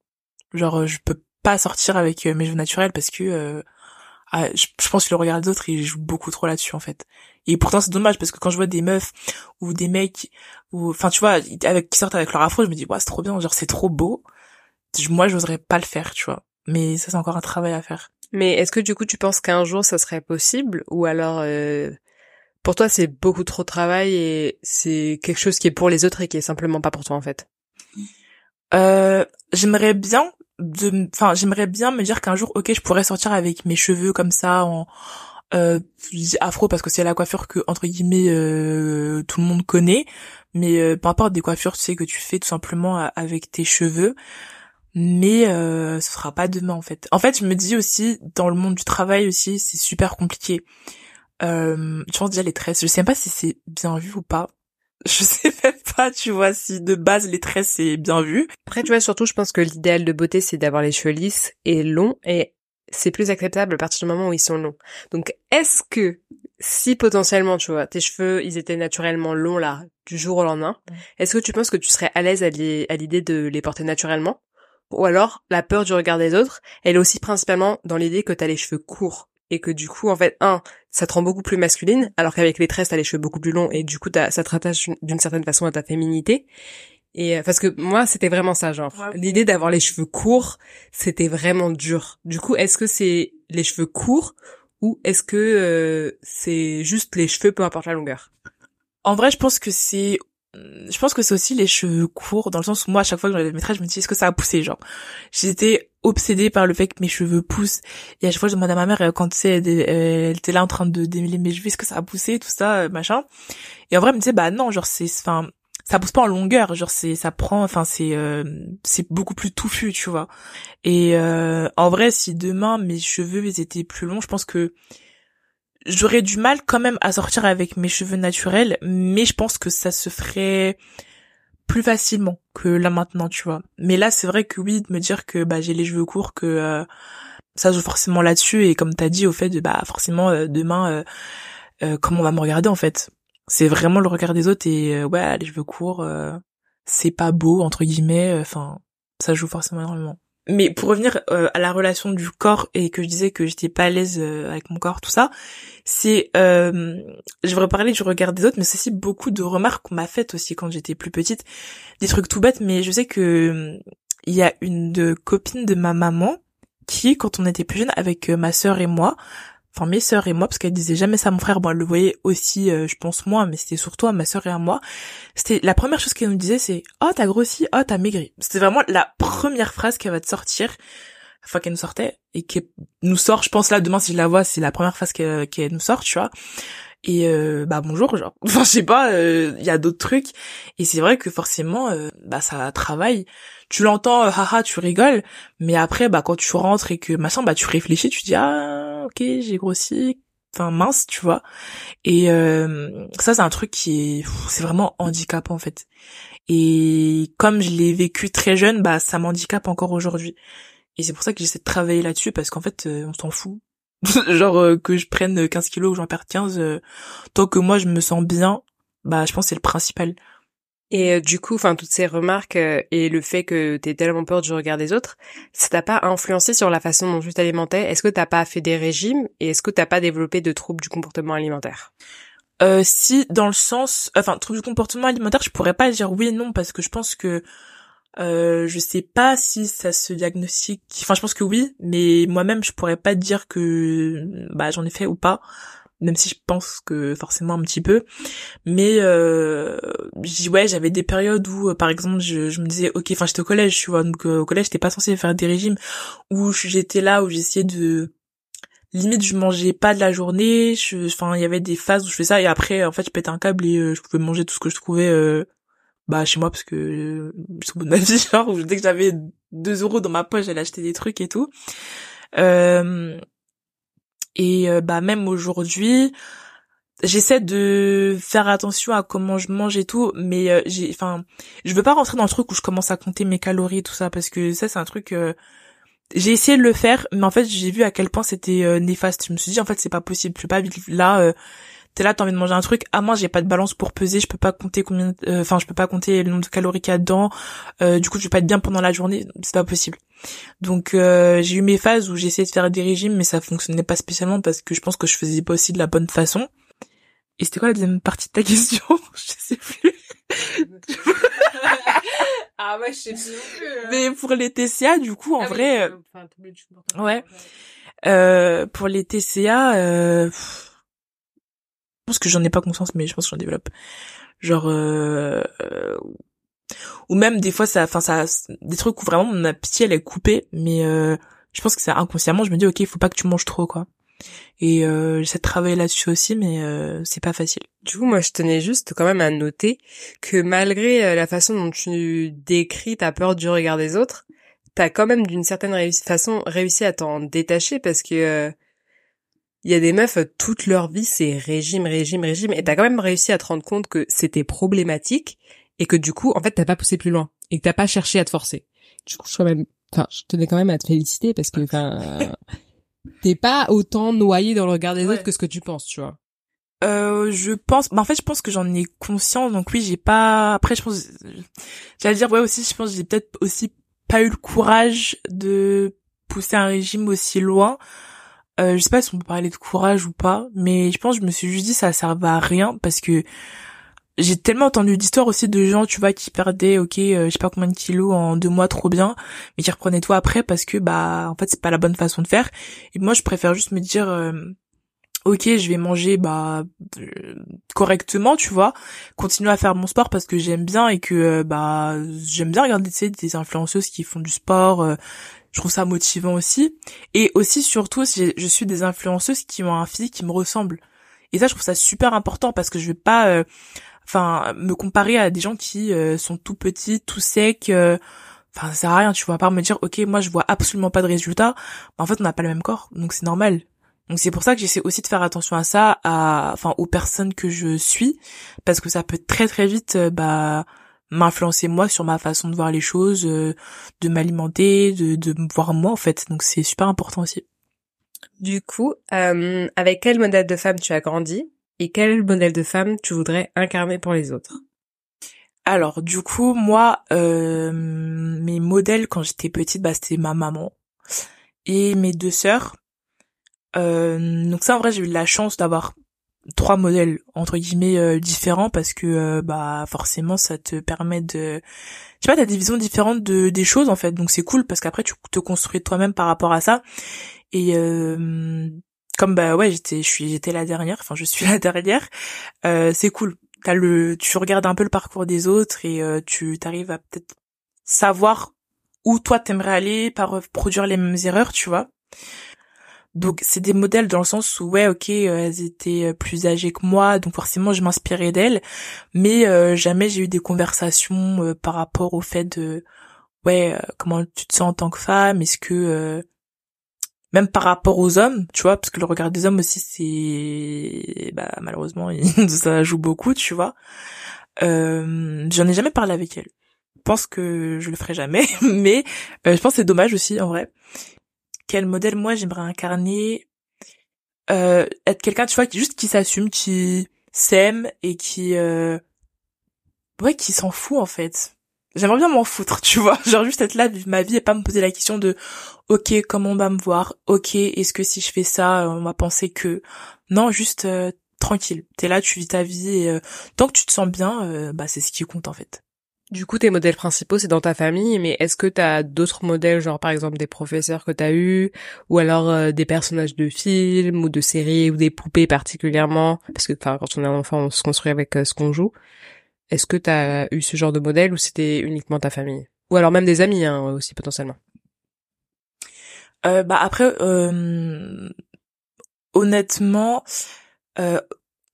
Genre je peux pas sortir avec mes cheveux naturels parce que ah, je, pense que le regard des autres il joue beaucoup trop là-dessus en fait. Et pourtant c'est dommage parce que quand je vois des meufs ou des mecs ou enfin tu vois avec qui sortent avec leur afro, je me dis ouais c'est trop bien, genre c'est trop beau. Moi j'oserais pas le faire, tu vois. Mais ça c'est encore un travail à faire. Mais est-ce que du coup tu penses qu'un jour ça serait possible? Ou alors euh, pour toi c'est beaucoup trop de travail et c'est quelque chose qui est pour les autres et qui est simplement pas pour toi en fait? Euh, J'aimerais bien de enfin j'aimerais bien me dire qu'un jour ok je pourrais sortir avec mes cheveux comme ça en euh, afro parce que c'est la coiffure que entre guillemets euh, tout le monde connaît. Mais euh, peu importe des coiffures tu sais que tu fais tout simplement euh, avec tes cheveux. Mais ce sera pas demain en fait. En fait je me dis aussi dans le monde du travail aussi c'est super compliqué. Euh, je pense déjà les tresses. Je sais pas si c'est bien vu ou pas *laughs* je sais même pas, tu vois, si de base les tresses c'est bien vu. Après, tu vois, surtout, je pense que l'idéal de beauté, c'est d'avoir les cheveux lisses et longs, et c'est plus acceptable à partir du moment où ils sont longs. Donc, est-ce que, si potentiellement, tu vois, tes cheveux, ils étaient naturellement longs, là, du jour au lendemain, est-ce que tu penses que tu serais à l'aise à l'idée de les porter naturellement? Ou alors, la peur du regard des autres, elle est aussi principalement dans l'idée que t'as les cheveux courts et que du coup en fait un ça te rend beaucoup plus masculine alors qu'avec les tresses t'as les cheveux beaucoup plus longs et du coup ça te rattache d'une certaine façon à ta féminité. Et euh, parce que moi c'était vraiment ça genre. L'idée d'avoir les cheveux courts c'était vraiment dur. Du coup est-ce que c'est les cheveux courts ou est-ce que euh, c'est juste les cheveux peu importe la longueur? En vrai je pense que c'est je pense que c'est aussi les cheveux courts dans le sens où moi à chaque fois que j'enlève mes tresses je me dis est-ce que ça a poussé genre? J'étais obsédée par le fait que mes cheveux poussent. Et à chaque fois je demande à ma mère euh, quand tu sais elle, était là en train de démêler mes cheveux est-ce que ça a poussé tout ça euh, machin. Et en vrai elle me disait bah non genre c'est enfin ça pousse pas en longueur genre c'est ça prend enfin c'est euh, c'est beaucoup plus touffu tu vois. Et en vrai si demain mes cheveux ils étaient plus longs je pense que j'aurais du mal quand même à sortir avec mes cheveux naturels, mais je pense que ça se ferait plus facilement que là maintenant, tu vois. Mais là, c'est vrai que oui, de me dire que bah j'ai les cheveux courts, que euh, ça joue forcément là-dessus, et comme t'as dit, au fait de bah forcément euh, demain, euh, comment on va me regarder en fait. C'est vraiment le regard des autres et ouais, les cheveux courts, c'est pas beau entre guillemets. Enfin, ça joue forcément énormément mais pour revenir euh, à la relation du corps et que je disais que j'étais pas à l'aise euh, avec mon corps, tout ça, c'est, euh, je voudrais parler du regard des autres, mais c'est aussi beaucoup de remarques qu'on m'a faites aussi quand j'étais plus petite, des trucs tout bêtes, mais je sais que il y a une copine de ma maman qui, quand on était plus jeune, avec ma sœur et moi, enfin mes sœurs et moi, parce qu'elle disait jamais ça à mon frère, bon elle le voyait aussi, euh, je pense moi, mais c'était surtout à ma sœur et à moi. C'était la première chose qu'elle nous disait, c'est oh t'as grossi, oh t'as maigri. C'était vraiment la première phrase qu'elle va te sortir, enfin qu'elle nous sortait et qui nous sort, je pense là demain si je la vois, c'est la première phrase qu'elle nous sort, tu vois. Et euh, bah bonjour genre, *laughs* enfin je sais pas, euh, il y a d'autres trucs. Et c'est vrai que forcément bah ça travaille. Tu l'entends haha tu rigoles. Mais après bah quand tu rentres et que machin bah tu réfléchis tu dis ah ok j'ai grossi. Enfin mince tu vois. Et euh, ça c'est un truc qui est c'est vraiment handicapant en fait. Et comme je l'ai vécu très jeune bah ça m'handicape encore aujourd'hui. Et c'est pour ça que j'essaie de travailler là-dessus parce qu'en fait euh, on s'en fout *laughs* genre euh, que je prenne 15 kilos ou j'en perds 15 tant que moi je me sens bien bah je pense que c'est le principal. Et euh, du coup, enfin toutes ces remarques euh, et le fait que t'aies tellement peur du regard des autres, ça t'a pas influencé sur la façon dont tu t'alimentais? Est-ce que t'as pas fait des régimes? Et est-ce que t'as pas développé de troubles du comportement alimentaire? Euh, Si, dans le sens, enfin troubles du comportement alimentaire, je pourrais pas dire oui et non parce que je pense que euh, je sais pas si ça se diagnostique. Enfin, je pense que oui, mais moi-même, je pourrais pas dire que bah j'en ai fait ou pas même si je pense que forcément un petit peu mais euh, ouais j'avais des périodes où euh, par exemple je, me disais ok enfin j'étais au collège tu vois donc euh, au collège j'étais pas censée faire des régimes où j'étais là où j'essayais de limite je mangeais pas de la journée enfin il y avait des phases où je faisais ça et après en fait je pétais un câble et euh, je pouvais manger tout ce que je trouvais bah chez moi parce que euh, *laughs* je suis de ma vie genre dès que j'avais 2 euros dans ma poche j'allais acheter des trucs et tout. Euh, et euh, bah même aujourd'hui j'essaie de faire attention à comment je mange et tout mais euh, j'ai enfin je veux pas rentrer dans le truc où je commence à compter mes calories tout ça parce que ça c'est un truc euh, j'ai essayé de le faire mais en fait j'ai vu à quel point c'était euh, néfaste. Je me suis dit en fait c'est pas possible. Je peux pas vivre là t'es là t'as envie de manger un truc ah moi j'ai pas de balance pour peser je peux pas compter combien enfin je peux pas compter le nombre de calories qu'il y a dedans du coup je vais pas être bien pendant la journée c'est pas possible donc j'ai eu mes phases où j'ai essayé de faire des régimes mais ça fonctionnait pas spécialement parce que je pense que je faisais pas aussi de la bonne façon et c'était quoi la deuxième partie de ta *laughs* question? Je sais plus. *laughs* ah ouais, je sais plus. Hein. Mais pour les TCA, du coup, en ah vrai, euh, ouais. Euh, pour les TCA, euh, pense que j'en ai pas conscience, mais je pense que j'en développe. Genre, euh, ou même des fois, ça, enfin ça, des trucs où vraiment mon appétit elle est coupée, mais je pense que c'est inconsciemment, je me dis ok, il faut pas que tu manges trop, quoi. Et euh, j'essaie de travailler là-dessus aussi, mais euh, c'est pas facile. Du coup, moi, je tenais juste quand même à noter que malgré euh, la façon dont tu décris ta peur du regard des autres, t'as quand même d'une certaine façon réussi à t'en détacher parce que euh, il y a des meufs toute leur vie c'est régime, régime, régime, et t'as quand même réussi à te rendre compte que c'était problématique et que du coup, en fait, t'as pas poussé plus loin et que t'as pas cherché à te forcer. Du coup, je quand même, enfin, je tenais quand même à te féliciter parce que, enfin. *laughs* t'es pas autant noyé dans le regard des autres que ce que tu penses, tu vois. Euh, je pense, bah en fait, je pense que j'en ai conscience, donc oui, j'ai pas. Après, je pense, j'allais dire ouais aussi, je pense, j'ai peut-être aussi pas eu le courage de pousser un régime aussi loin. Euh, je sais pas si on peut parler de courage ou pas, mais je pense, je me suis juste dit ça servait à rien parce que j'ai tellement entendu d'histoires aussi de gens, tu vois, qui perdaient, ok, euh, je sais pas combien de kilos en deux mois, trop bien, mais qui reprenaient tout après parce que, bah, en fait, c'est pas la bonne façon de faire. Et moi, je préfère juste me dire, euh, ok, je vais manger, bah, euh, correctement, tu vois, continuer à faire mon sport parce que j'aime bien et que, bah, j'aime bien regarder, tu sais, des influenceuses qui font du sport. Je trouve ça motivant aussi. Et aussi, surtout, je suis des influenceuses qui ont un physique qui me ressemble. Et ça, je trouve ça super important parce que je vais pas enfin me comparer à des gens qui euh, sont tout petits, tout secs euh, enfin ça sert à rien, tu vois, à part me dire OK, moi je vois absolument pas de résultat, en fait on n'a pas le même corps, donc c'est normal. Donc c'est pour ça que j'essaie aussi de faire attention à ça, à enfin aux personnes que je suis parce que ça peut très très vite euh, bah m'influencer moi sur ma façon de voir les choses, de m'alimenter, de, de me voir moi en fait. Donc c'est super important aussi. Du coup, avec quel modèle de femme tu as grandi et quel modèle de femme tu voudrais incarner pour les autres? Alors, du coup, moi, euh, mes modèles quand j'étais petite, bah, c'était ma maman et mes deux sœurs. Euh, donc ça, en vrai, j'ai eu la chance d'avoir trois modèles entre guillemets euh, différents parce que euh, bah forcément ça te permet de je sais pas t'as des visions différentes de des choses en fait. Donc c'est cool parce qu'après tu te construis toi-même par rapport à ça. Et euh, comme bah ouais j'étais je suis j'étais la dernière enfin je suis *laughs* la dernière euh, c'est cool. T'as le tu regardes un peu le parcours des autres et euh, tu t'arrives à peut-être savoir où toi t'aimerais aller pas reproduire les mêmes erreurs tu vois donc c'est des modèles dans le sens où ouais ok euh, elles étaient euh, plus âgées que moi donc forcément je m'inspirais d'elles mais jamais j'ai eu des conversations par rapport au fait de ouais comment tu te sens en tant que femme est-ce que même par rapport aux hommes, tu vois, parce que le regard des hommes aussi, c'est, bah, malheureusement, *laughs* ça joue beaucoup, tu vois. Euh, j'en ai jamais parlé avec elle. Je pense que je le ferai jamais, *laughs* mais euh, je pense que c'est dommage aussi, en vrai. Quel modèle, moi, j'aimerais incarner euh, Être quelqu'un, tu vois, juste qui s'assume, qui s'aime et qui... Euh... Ouais, qui s'en fout, en fait j'aimerais bien m'en foutre, *laughs* tu vois. Genre juste être là, vivre ma vie et pas me poser la question de ok, comment on va me voir, ok, est-ce que si je fais ça, on va penser que... Non, juste euh, tranquille. T'es là, tu vis ta vie et euh, tant que tu te sens bien, bah c'est ce qui compte en fait. Du coup, tes modèles principaux, c'est dans ta famille, mais est-ce que t'as d'autres modèles, genre par exemple des professeurs que t'as eu, ou alors des personnages de films ou de séries ou des poupées particulièrement, parce que quand on est un enfant, on se construit avec ce qu'on joue. Est-ce que tu as eu ce genre de modèle ou c'était uniquement ta famille? Ou alors même des amis hein, aussi potentiellement. Euh, Bah après, euh, honnêtement, euh,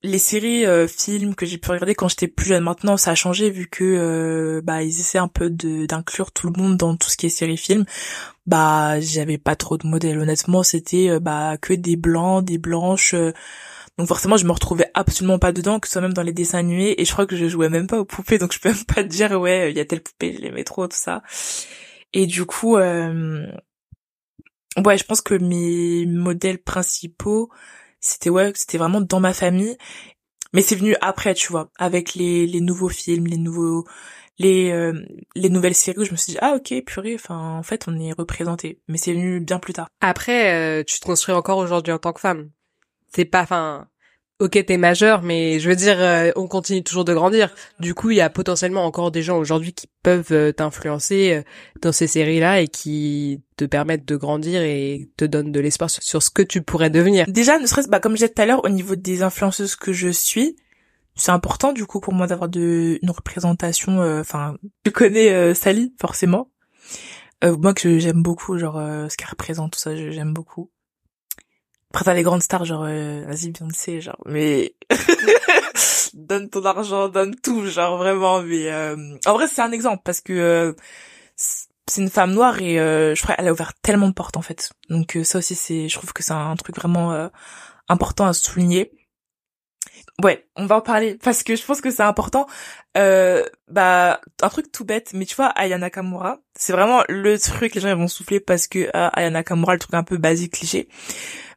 les séries euh, films que j'ai pu regarder quand j'étais plus jeune. Maintenant ça a changé vu que euh, bah ils essaient un peu d'inclure tout le monde dans tout ce qui est séries films bah j'avais pas trop de modèles. Honnêtement c'était euh, bah que des blancs des blanches donc forcément je me retrouvais absolument pas dedans que ce soit même dans les dessins animés. Et je crois que je jouais même pas aux poupées. Donc je peux *laughs* même pas te dire ouais il y a telle poupée je l'aimais trop tout ça. Et du coup ouais je pense que mes modèles principaux c'était ouais, c'était vraiment dans ma famille. Mais c'est venu après, tu vois, avec les, les nouveaux films, les nouveaux les euh, les nouvelles séries où je me suis dit ah ok purée enfin en fait on est représenté mais c'est venu bien plus tard. Après euh, tu te construis encore aujourd'hui en tant que femme. C'est pas enfin ok t'es majeur mais je veux dire euh, on continue toujours de grandir. Du coup il y a potentiellement encore des gens aujourd'hui qui peuvent euh, t'influencer euh, dans ces séries là et qui te permettent de grandir et te donnent de l'espoir sur, ce que tu pourrais devenir. Déjà ne serait-ce bah comme j'ai dit tout à l'heure au niveau des influenceuses que je suis c'est important du coup pour moi d'avoir de une représentation enfin tu connais Sally forcément. Moi que j'aime beaucoup genre ce qu'elle représente tout ça j'aime beaucoup après t'as les grandes stars genre euh, vas-y Beyoncé genre mais *laughs* donne ton argent donne tout genre vraiment mais euh, en vrai c'est un exemple parce que euh, c'est une femme noire et je crois elle a ouvert tellement de portes en fait. Donc ça aussi c'est je trouve que c'est un truc vraiment important à souligner ouais on va en parler parce que je pense que c'est important bah un truc tout bête mais tu vois Ayana Nakamura c'est vraiment le truc les gens vont souffler parce que Ayana Nakamura le truc un peu basique cliché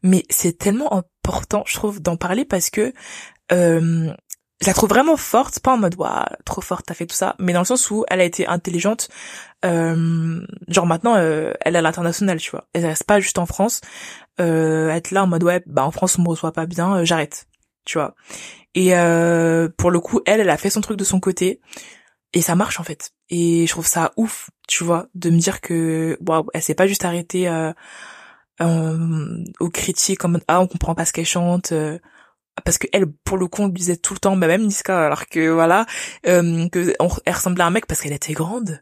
mais c'est tellement important, je trouve, d'en parler parce que euh, je la trouve vraiment forte, pas en mode waouh trop forte, t'as fait tout ça, mais dans le sens où elle a été intelligente. Euh, genre maintenant, euh, elle est à l'international, tu vois. Elle reste pas juste en France. Euh, être là en mode ouais, bah en France on me reçoit pas bien, euh, j'arrête, tu vois. Et euh, pour le coup, elle, elle a fait son truc de son côté et ça marche en fait. Et je trouve ça ouf, tu vois, de me dire que waouh, elle s'est pas juste arrêtée. Euh, euh, aux critiques comme ah on comprend pas ce qu'elle chante euh, parce que elle pour le coup on disait tout le temps bah même Niska alors que voilà euh, que elle ressemblait à un mec parce qu'elle était grande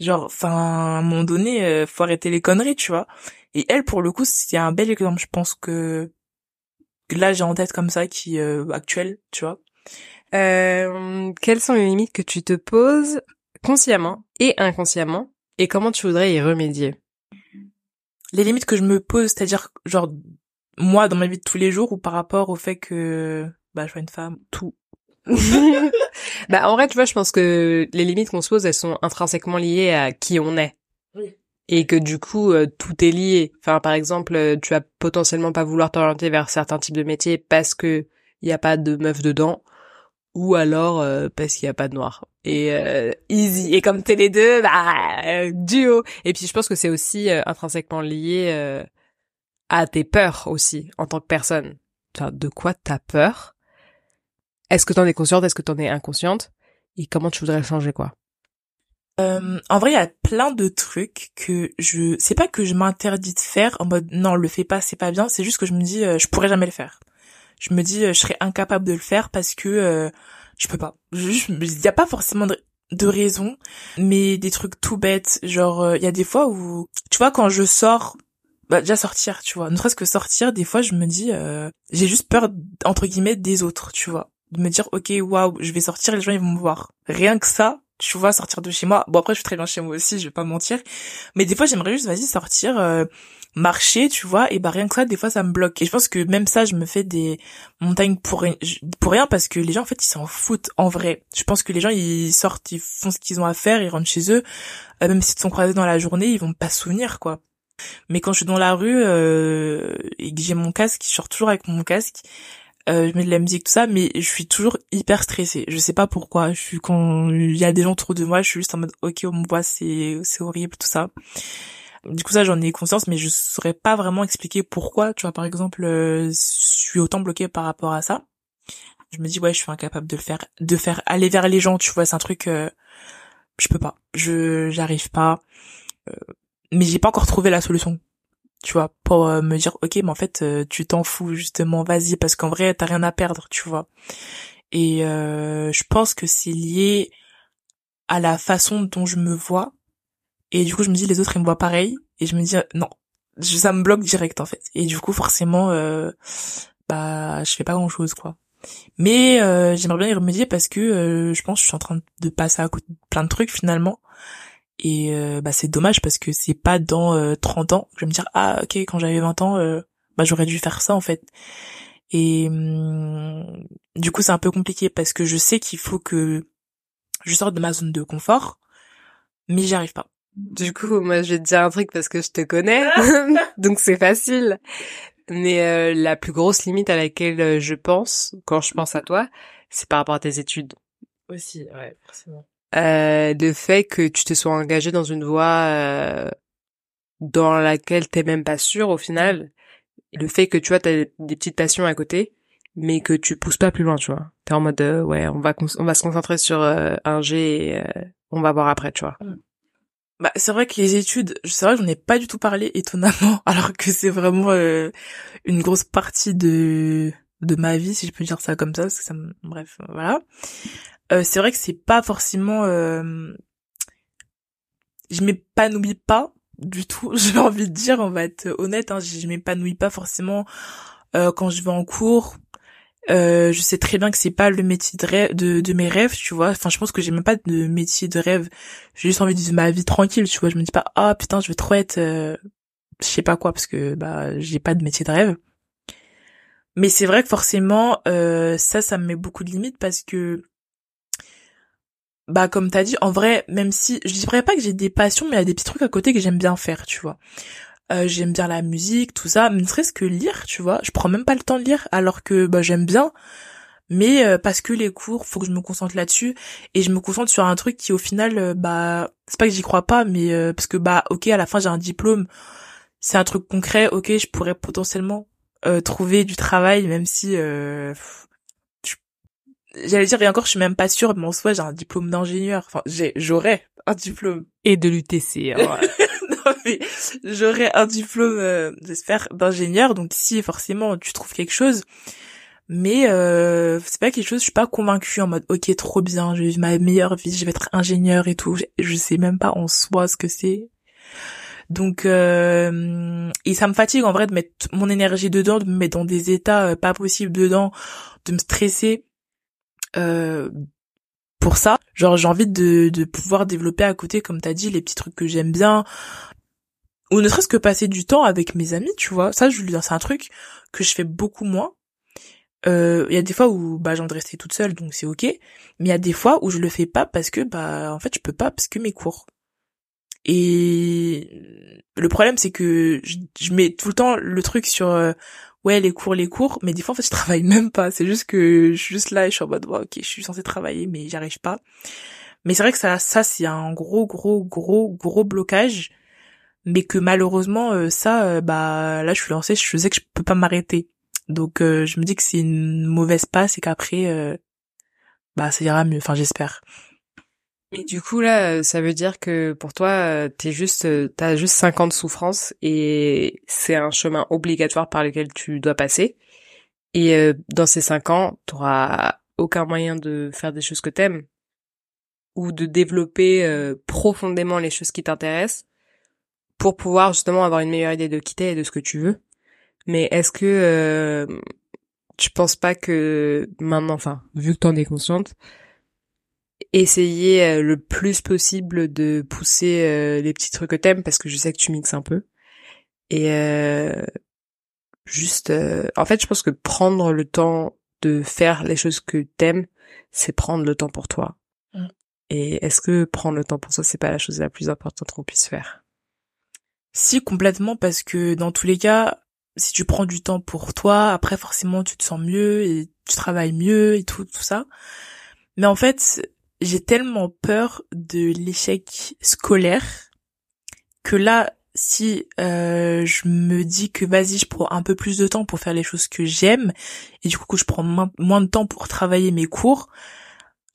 genre enfin à un moment donné euh, faut arrêter les conneries tu vois et elle pour le coup c'est un bel exemple je pense que là j'ai en tête comme ça qui euh, actuel tu vois euh, quelles sont les limites que tu te poses consciemment et inconsciemment et comment tu voudrais y remédier? Les limites que je me pose, c'est-à-dire genre moi dans ma vie de tous les jours ou par rapport au fait que bah je sois une femme, tout. *laughs* bah en vrai, tu vois, je pense que les limites qu'on se pose, elles sont intrinsèquement liées à qui on est. Et que du coup, euh, tout est lié. Enfin, par exemple, euh, tu vas potentiellement pas vouloir t'orienter vers certains types de métiers parce que il y a pas de meuf dedans ou alors euh, parce qu'il y a pas de noir. Et euh, easy. Et comme t'es les deux, bah duo. Et puis je pense que c'est aussi euh, intrinsèquement lié à tes peurs aussi en tant que personne. de quoi t'as peur? Est-ce que t'en es consciente? Est-ce que t'en es inconsciente? Et comment tu voudrais changer quoi? En vrai, il y a plein de trucs que je, c'est pas que je m'interdis de faire en mode non, le fais pas, c'est pas bien. C'est juste que je me dis, je pourrais jamais le faire je me dis euh, je serais incapable de le faire parce que euh, je peux pas. Il y a pas forcément de, de raison, mais des trucs tout bêtes, genre euh, il y a des fois où tu vois quand je sors bah déjà sortir, tu vois, ne serait-ce que sortir, des fois je me dis j'ai juste peur entre guillemets des autres, tu vois, de me dire OK, waouh, je vais sortir, les gens ils vont me voir. Rien que ça, tu vois, sortir de chez moi. Bon après je suis très bien chez moi aussi, je vais pas mentir, mais des fois j'aimerais juste vas-y sortir marcher, tu vois, et bah rien que ça, des fois ça me bloque. Et je pense que même ça, je me fais des montagnes pour, pour rien parce que les gens en fait ils s'en foutent en vrai. Je pense que les gens ils sortent, ils font ce qu'ils ont à faire, ils rentrent chez eux, euh, même s'ils sont croisés dans la journée, ils vont pas se souvenir quoi. Mais quand je suis dans la rue euh, et que j'ai mon casque, je sors toujours avec mon casque. Euh, je mets de la musique tout ça mais je suis toujours hyper stressée je sais pas pourquoi je suis quand il y a des gens autour de moi je suis juste en mode ok on me voit c'est c'est horrible tout ça du coup ça j'en ai conscience mais je saurais pas vraiment expliquer pourquoi, tu vois par exemple euh, je suis autant bloquée par rapport à ça. Je me dis ouais, je suis incapable de le faire de faire aller vers les gens, tu vois, c'est un truc euh, je peux pas. Je j'arrive pas euh, mais j'ai pas encore trouvé la solution. Tu vois, pour me dire OK, mais en fait tu t'en fous justement, vas-y parce qu'en vrai t'as rien à perdre, tu vois. Et je pense que c'est lié à la façon dont je me vois et du coup, je me dis, les autres, ils me voient pareil. Et je me dis, euh, non, ça me bloque direct, en fait. Et du coup, forcément, euh, bah, je fais pas grand chose, quoi. Mais euh, j'aimerais bien y remédier parce que euh, je pense que je suis en train de passer à côté de plein de trucs finalement. Et euh, bah c'est dommage parce que c'est pas dans 30 ans que je vais me dire ah ok quand j'avais 20 ans bah j'aurais dû faire ça en fait. Et hum, du coup c'est un peu compliqué parce que je sais qu'il faut que je sorte de ma zone de confort, mais j'y arrive pas. Du coup, moi, je vais te dire un truc parce que je te connais, *laughs* *laughs* donc c'est facile. Mais euh, la plus grosse limite à laquelle euh, je pense quand je pense à toi, c'est par rapport à tes études. Aussi, ouais, forcément. Euh, le fait que tu te sois engagé dans une voie euh, dans laquelle t'es même pas sûr au final, le fait que tu vois t'as des petites passions à côté, mais que tu pousses pas plus loin, tu vois. T'es en mode ouais, on va on va se concentrer sur un G et on va voir après, tu vois. Mm. Bah, c'est vrai que les études, c'est vrai que j'en ai pas du tout parlé étonnamment, *laughs* alors que c'est vraiment euh, une grosse partie de de ma vie, si je peux dire ça comme ça, parce que ça me... bref, voilà. Euh, c'est vrai que c'est pas forcément, euh... je m'épanouis pas du tout. *laughs* J'ai envie de dire, on va être honnête, hein, je m'épanouis pas forcément euh, quand je vais en cours. Euh, je sais très bien que c'est pas le métier de, rêve, de, de mes rêves, tu vois. Enfin, je pense que j'ai même pas de métier de rêve. J'ai juste envie de vivre ma vie tranquille, tu vois. Je me dis pas, ah putain, je vais trop être, euh, je sais pas quoi, parce que bah j'ai pas de métier de rêve. Mais c'est vrai que forcément, euh, ça, ça me met beaucoup de limites parce que, bah comme t'as dit, en vrai, même si je dirais pas que j'ai des passions, mais il y a des petits trucs à côté que j'aime bien faire, tu vois. Euh, j'aime bien la musique, tout ça, ne serait-ce que lire, tu vois. Je prends même pas le temps de lire alors que bah j'aime bien. Mais euh, parce que les cours, faut que je me concentre là-dessus et je me concentre sur un truc qui au final euh, bah c'est pas que j'y crois pas mais parce que bah OK, à la fin j'ai un diplôme, c'est un truc concret, OK, je pourrais potentiellement trouver du travail même si j'allais dire et encore je suis même pas sûre mais en soi j'ai un diplôme d'ingénieur enfin j'ai j'aurais un diplôme et de l'UTC hein, *laughs* j'aurais un diplôme, euh, j'espère, d'ingénieur. Donc si forcément tu trouves quelque chose, mais euh, c'est pas quelque chose. Je suis pas convaincue en mode ok trop bien, je vais vivre ma meilleure vie, je vais être ingénieur et tout. Je, sais même pas en soi ce que c'est. Donc euh, et ça me fatigue en vrai de mettre mon énergie dedans, de me mettre dans des états euh, pas possibles dedans, de me stresser. Euh, pour ça, genre j'ai envie de, pouvoir développer à côté, comme t'as dit, les petits trucs que j'aime bien, ou ne serait-ce que passer du temps avec mes amis, tu vois. Ça, je dire, c'est un truc que je fais beaucoup moins. Euh, il y a des fois où bah j'ai envie de rester toute seule, donc c'est ok. Mais il y a des fois où je le fais pas parce que bah en fait je peux pas parce que mes cours. Et le problème c'est que je, mets tout le temps le truc sur euh, ouais les cours les cours, mais des fois en fait je *laughs* travaille même pas. C'est juste que je suis juste là et je suis en mode ok je suis censée travailler mais j'y arrive pas. Mais c'est vrai que ça ça c'est un gros gros gros gros blocage mais que malheureusement euh, ça euh, bah là je suis lancée je sais que je peux pas m'arrêter donc je me dis que c'est une mauvaise passe et qu'après bah ça ira mieux enfin j'espère et du coup là ça veut dire que pour toi t'es juste t'as juste 50 souffrances et c'est un chemin obligatoire par lequel tu dois passer et dans ces cinq ans t'auras aucun moyen de faire des choses que t'aimes ou de développer profondément les choses qui t'intéressent pour pouvoir justement avoir une meilleure idée de qui t'es et de ce que tu veux. Mais est-ce que euh, tu penses pas que maintenant, enfin, vu que t'en es consciente, essayer euh, le plus possible de pousser euh, les petits trucs que t'aimes, parce que je sais que tu mixes un peu, et euh, juste, en fait, je pense que prendre le temps de faire les choses que t'aimes, c'est prendre le temps pour toi. Mm. Et est-ce que prendre le temps pour ça, c'est pas la chose la plus importante qu'on puisse faire? Si complètement parce que dans tous les cas, si tu prends du temps pour toi, après forcément tu te sens mieux et tu travailles mieux et tout tout ça. Mais en fait, j'ai tellement peur de l'échec scolaire que là, si euh, je me dis que vas-y, je prends un peu plus de temps pour faire les choses que j'aime et du coup que je prends moins, de temps pour travailler mes cours,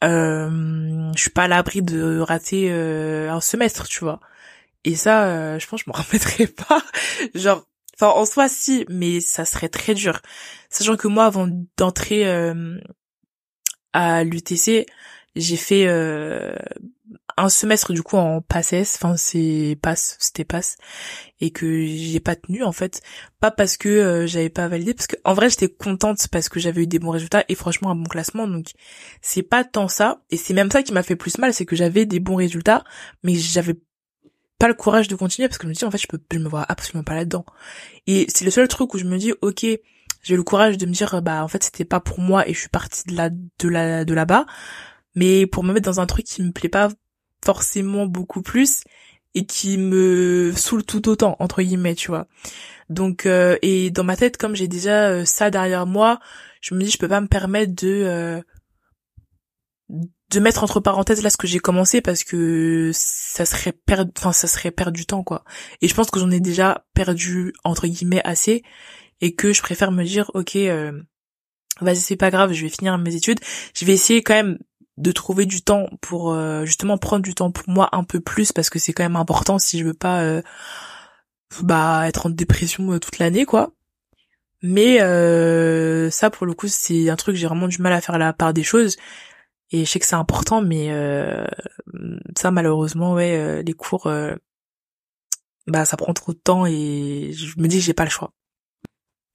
euh, je suis pas à l'abri de rater euh, un semestre, tu vois. Et ça, euh, je pense que je m'en *laughs* remettrai pas. Genre, enfin en soi si, mais ça serait très dur. Sachant que moi, avant d'entrer euh, à l'UTC, j'ai fait euh, un semestre du coup en passesse, enfin c'est passe, c'était passe, et que j'ai pas tenu en fait, pas parce que euh, j'avais pas validé, parce que en vrai j'étais contente parce que j'avais eu des bons résultats et franchement un bon classement, donc c'est pas tant ça, et c'est même ça qui m'a fait plus mal, c'est que j'avais des bons résultats, mais j'avais pas le courage de continuer parce que je me dis en fait je peux je me vois absolument pas là-dedans. Et c'est le seul truc où je me dis ok j'ai le courage de me dire bah en fait c'était pas pour moi et je suis partie de là de là de là-bas mais pour me mettre dans un truc qui me plaît pas forcément beaucoup plus et qui me saoule tout autant entre guillemets tu vois. Donc euh, et dans ma tête comme j'ai déjà euh, ça derrière moi je me dis je peux pas me permettre de euh, de mettre entre parenthèses là ce que j'ai commencé parce que ça serait perdre enfin ça serait perdre du temps quoi. Et je pense que j'en ai déjà perdu entre guillemets assez et que je préfère me dire ok euh, vas-y c'est pas grave je vais finir mes études. Je vais essayer quand même de trouver du temps pour euh, justement prendre du temps pour moi un peu plus parce que c'est quand même important si je veux pas euh, bah être en dépression toute l'année quoi. Mais ça pour le coup c'est un truc j'ai vraiment du mal à faire la part des choses. Et je sais que c'est important mais ça malheureusement ouais les cours bah ça prend trop de temps et je me dis que j'ai pas le choix.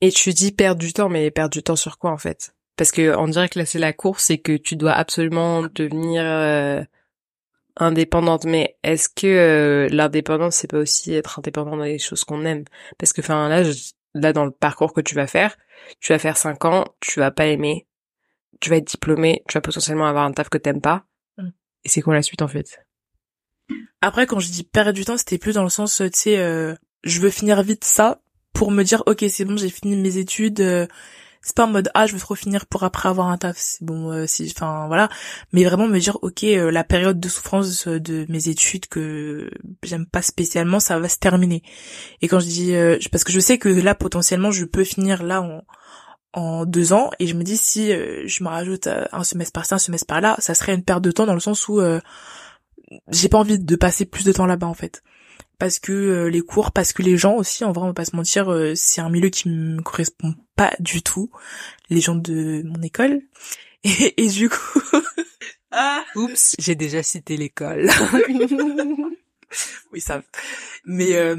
Et tu dis perdre du temps, mais perdre du temps sur quoi en fait? Parce que on dirait que là c'est la course et que tu dois absolument devenir euh, indépendante. Mais est-ce que euh, l'indépendance c'est pas aussi être indépendant dans les choses qu'on aime? Parce que enfin là, là dans le parcours que tu vas faire, tu vas faire cinq ans, tu vas pas aimer, tu vas être diplômé, tu vas potentiellement avoir un taf que t'aimes pas. Mm. Et c'est quoi la suite en fait? Après quand je dis perdre du temps, c'était plus dans le sens tu sais euh, je veux finir vite ça pour me dire ok c'est bon j'ai fini mes études euh, c'est pas en mode ah je veux trop finir pour après avoir un taf. C'est bon euh, si enfin voilà. Mais vraiment me dire ok euh, la période de souffrance de mes études que j'aime pas spécialement ça va se terminer. Et quand je dis parce que je sais que là potentiellement je peux finir là en en deux ans. Et je me dis si je me rajoute un semestre par ci un semestre par là ça serait une perte de temps dans le sens où j'ai pas envie de passer plus de temps là-bas en fait parce que euh, les cours, parce que les gens aussi, en vrai, on va pas se mentir, euh, c'est un milieu qui me correspond pas du tout, les gens de mon école. *laughs* Et, du coup... *laughs* ah Oups, j'ai déjà cité l'école. *laughs* oui, ça... Mais... Euh,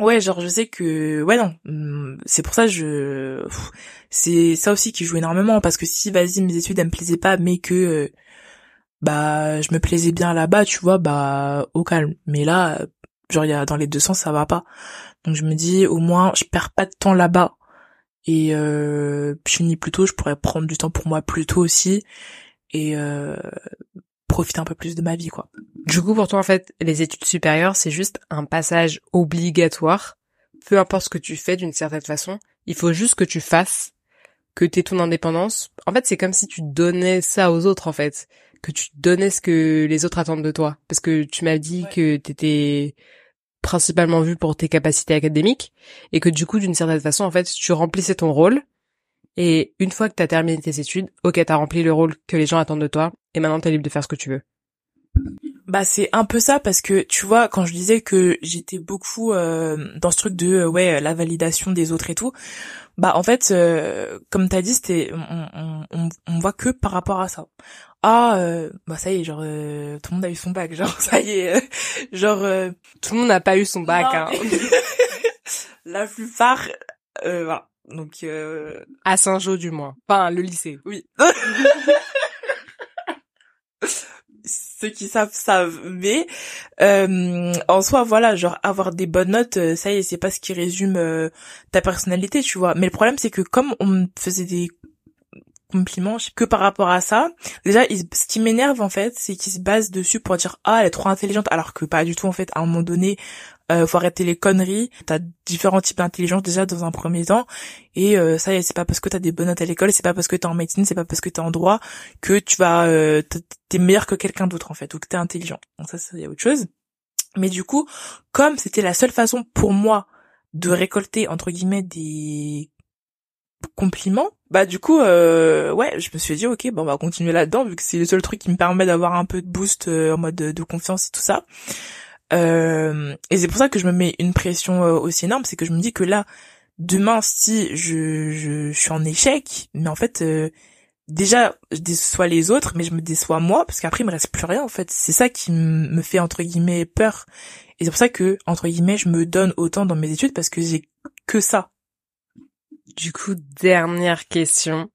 ouais, genre je sais que ouais non, hum, c'est pour ça je c'est ça aussi qui joue énormément parce que si vas-y mes études elles me plaisaient pas mais que bah je me plaisais bien là-bas, tu vois, bah au calme. Mais là genre il y a dans les deux sens ça va pas. Donc je me dis au moins je perds pas de temps là-bas. Et euh, je finis plus tôt je pourrais prendre du temps pour moi plus tôt aussi et euh, profiter un peu plus de ma vie quoi. Du coup pour toi en fait les études supérieures c'est juste un passage obligatoire. Peu importe ce que tu fais d'une certaine façon il faut juste que tu fasses que t'aies ton indépendance. En fait c'est comme si tu donnais ça aux autres en fait. Que tu donnais ce que les autres attendent de toi. Parce que tu m'as dit que t'étais principalement vu pour tes capacités académiques et que du coup d'une certaine façon en fait tu remplissais ton rôle et une fois que t'as terminé tes études, ok t'as rempli le rôle que les gens attendent de toi et maintenant t'es libre de faire ce que tu veux. Bah c'est un peu ça parce que tu vois quand je disais que j'étais beaucoup euh, dans ce truc de euh, ouais la validation des autres et tout bah en fait euh, comme t'as dit c'était on, on, on, voit que par rapport à ça ah euh, bah ça y est genre euh, tout le monde a eu son bac genre *laughs* ça y est euh, genre tout le monde n'a pas eu son bac hein. *laughs* la plupart voilà. Donc à Saint-Jean du moins. Enfin le lycée. Oui. *laughs* Ceux qui savent savent mais en soi voilà genre avoir des bonnes notes ça y est c'est pas ce qui résume ta personnalité tu vois. Mais le problème c'est que comme on faisait des compliments que par rapport à ça. Déjà, ce qui m'énerve en fait, c'est qu'ils se basent dessus pour dire ah elle est trop intelligente, alors que pas du tout en fait. À un moment donné, euh, faut arrêter les conneries. T'as différents types d'intelligence déjà dans un premier temps, et euh, ça c'est pas parce que t'as des bonnes notes à l'école, c'est pas parce que t'es en médecine, c'est pas parce que t'es en droit que tu vas euh, t'es meilleur que quelqu'un d'autre en fait, ou que t'es intelligent. Ça c'est autre chose. Mais du coup, comme c'était la seule façon pour moi de récolter entre guillemets des compliments, bah du coup euh, ouais je me suis dit ok bon on va continuer là-dedans vu que c'est le seul truc qui me permet d'avoir un peu de boost euh, en mode de, confiance et tout ça. Euh, et c'est pour ça que je me mets une pression euh, aussi énorme c'est que je me dis que là demain si je, je, je suis en échec mais en fait déjà je déçois les autres mais je me déçois moi parce qu'après il me reste plus rien en fait. C'est ça qui me fait entre guillemets peur. Et c'est pour ça que entre guillemets je me donne autant dans mes études parce que j'ai que ça du coup dernière question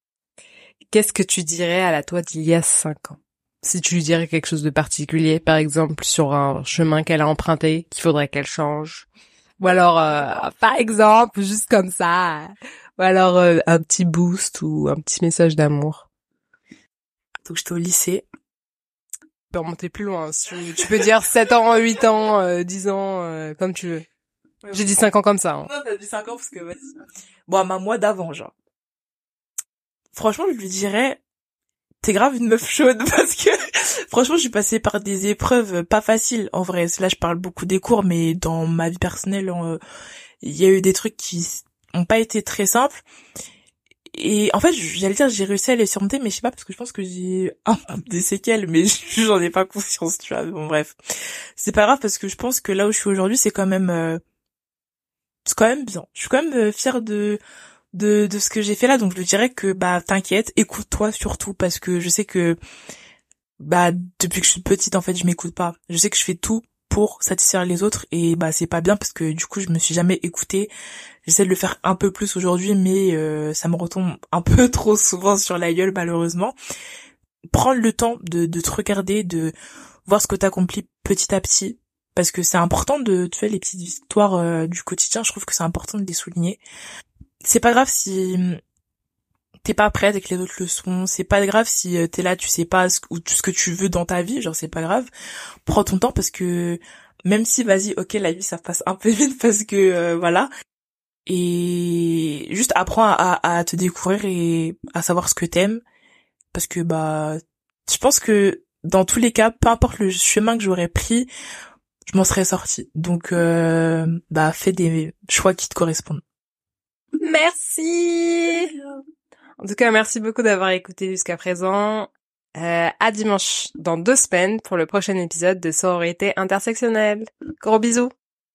qu'est-ce que tu dirais à la toi d'il y a cinq ans? Si tu lui dirais quelque chose de particulier par exemple sur un chemin qu'elle a emprunté qu'il faudrait qu'elle change ou alors euh, par exemple juste comme ça ou alors euh, un petit boost ou un petit message d'amour. Donc j'étais au lycée. Tu peux remonter plus loin. Tu, peux dire 7 ans, 8 ans, euh, 10 ans, euh, comme tu veux. J'ai dit 5 ans comme ça. Hein. Non, t'as dit 5 ans parce que vas-y. Bon, à ma moi d'avant, genre. Franchement, je lui dirais, t'es grave une meuf chaude *laughs* parce que franchement, je suis passée par des épreuves pas faciles. En vrai, là, je parle beaucoup des cours, mais dans ma vie personnelle, il y a eu des trucs qui ont pas été très simples. Et en fait, j'allais dire j'ai réussi à les surmonter, mais je sais pas parce que je pense que j'ai *laughs* des séquelles, mais *laughs* j'en ai pas conscience, tu vois. Bon bref, c'est pas grave parce que je pense que là où je suis aujourd'hui, c'est quand même, euh, c'est quand même bien. Je suis quand même euh, fière de de de ce que j'ai fait là, donc je dirais que bah t'inquiète, écoute-toi surtout parce que je sais que bah depuis que je suis petite en fait, je m'écoute pas. Je sais que je fais tout pour satisfaire les autres et bah c'est pas bien parce que du coup je me suis jamais écoutée j'essaie de le faire un peu plus aujourd'hui mais euh, ça me retombe un *laughs* peu trop souvent sur la gueule malheureusement prendre le temps de, de te regarder de voir ce que t'accomplis petit à petit parce que c'est important de tu fais les petites histoires euh, du quotidien je trouve que c'est important de les souligner c'est pas grave si t'es pas prête avec les autres leçons, c'est pas grave si euh, t'es là, tu sais pas ce, ou ce que tu veux dans ta vie, genre c'est pas grave. Prends ton temps parce que même si vas-y, ok, la vie ça passe un peu vite *laughs* parce que euh, voilà. Et juste apprends à, à, te découvrir et à savoir ce que t'aimes parce que bah je pense que dans tous les cas, peu importe le chemin que j'aurais pris, je m'en serais sortie. Donc euh, bah fais des choix qui te correspondent. Merci. En tout cas, merci beaucoup d'avoir écouté jusqu'à présent. Euh, à dimanche dans deux semaines pour le prochain épisode de Sororité intersectionnelle. Gros bisous